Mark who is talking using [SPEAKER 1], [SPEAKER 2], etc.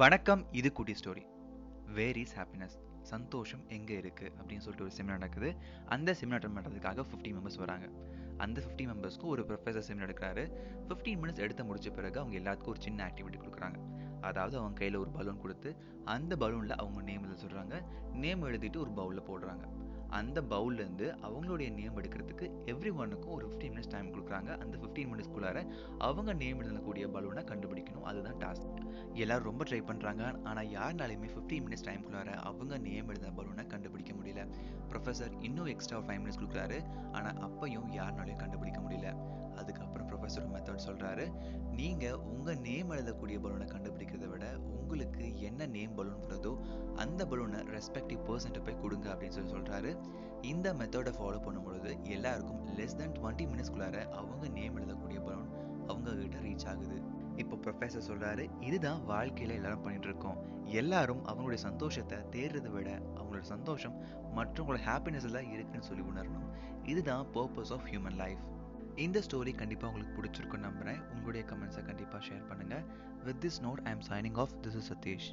[SPEAKER 1] வணக்கம் இது குட்டி ஸ்டோரி வேர் இஸ் ஹாப்பினஸ் சந்தோஷம் எங்கே இருக்குது அப்படின்னு சொல்லிட்டு ஒரு செமினார் நடக்குது. அந்த செமினார் அட்டன் பண்ணுறதுக்காக ஃபிஃப்டி மெம்பர்ஸ் வராங்க. அந்த ஃபிஃப்டி மெம்பர்ஸ்க்கு ஒரு ப்ரொஃபஸர் செமினார் எடுக்கிறாரு. ஃபிஃப்டீன் மினிட்ஸ் எடுத்து முடிச்ச பிறகு அவங்க எல்லாத்துக்கும் ஒரு சின்ன ஆக்டிவிட்டி கொடுக்குறாங்க. அதாவது அவங்க கையில் ஒரு பலூன் கொடுத்து அந்த பலூனில் அவங்க நேம் எழுத சொல்கிறாங்க நேம் எழுதிட்டு ஒரு பவுலில் போடுறாங்க. அந்த பவுல்லேருந்து அவங்களுடைய நேம் எடுக்கிறதுக்கு எவ்ரி ஒனுக்கும் ஒரு ஃபிஃப்டீன் மினிட்ஸ் டைம் கொடுக்குறாங்க. அந்த ஃபிஃப்டீன் மினிட்ஸ்க்குள்ளார அவங்க நேம் எழுதக்கூடிய பலூனை கண்டுபிடிக்கணும். அதுதான் டாஸ்க் எல்லாரும் ரொம்ப ட்ரை பண்ணுறாங்க ஆனால் யாருனாலையுமே ஃபிஃப்டீன் மினிட்ஸ் டைம்குள்ளார அவங்க நேம் எழுத பலூனை கண்டுபிடிக்க முடியல. ப்ரொஃபஸர் இன்னும் எக்ஸ்ட்ரா ஃபைவ் மினிட்ஸ் கொடுக்குறாரு. ஆனால் அப்பையும் யாருனாலையும் கண்டுபிடிக்க முடியல. அதுக்கப்புறம் ப்ரொஃபஸர் மெத்தட் சொல்கிறாரு நீங்கள் உங்கள் நேம் எழுதக்கூடிய பலூனை கண்டுபிடிக்கிறத விட உங்களுக்கு என்ன நேம் பலூன் வருதோ அந்த பலூனை ரெஸ்பெக்டிவ் பர்சன்ட்டு போய் கொடுங்க அப்படின்னு சொல்லி சொல்கிறாரு இந்த மெத்தடை ஃபாலோ பண்ணும்பொழுது எல்லாருக்கும் லெஸ் தென் டுவெண்ட்டி மினிட்ஸ்குள்ளார அவங்க நேம் எழுதக்கூடிய பலூன் அவங்க கிட்ட ரீச் ஆகுது. இப்போ ப்ரொஃபஸர் சொல்கிறாரு இதுதான் வாழ்க்கையில் எல்லாரும் பண்ணிட்டு இருக்கோம். எல்லாரும் அவங்களுடைய சந்தோஷத்தை தேடுறதை விட அவங்களோட சந்தோஷம் மற்றவங்களோட ஹாப்பினஸில் தான் இருக்குன்னு சொல்லி உணரணும். இதுதான் பர்பஸ் ஆஃப் ஹியூமன் லைஃப் இந்த ஸ்டோரி கண்டிப்பாக உங்களுக்கு பிடிச்சிருக்குன்னு நம்புகிறேன் உங்களுடைய கமெண்ட்ஸை கண்டிப்பாக ஷேர் பண்ணுங்கள் with this note I am signing off this is Satish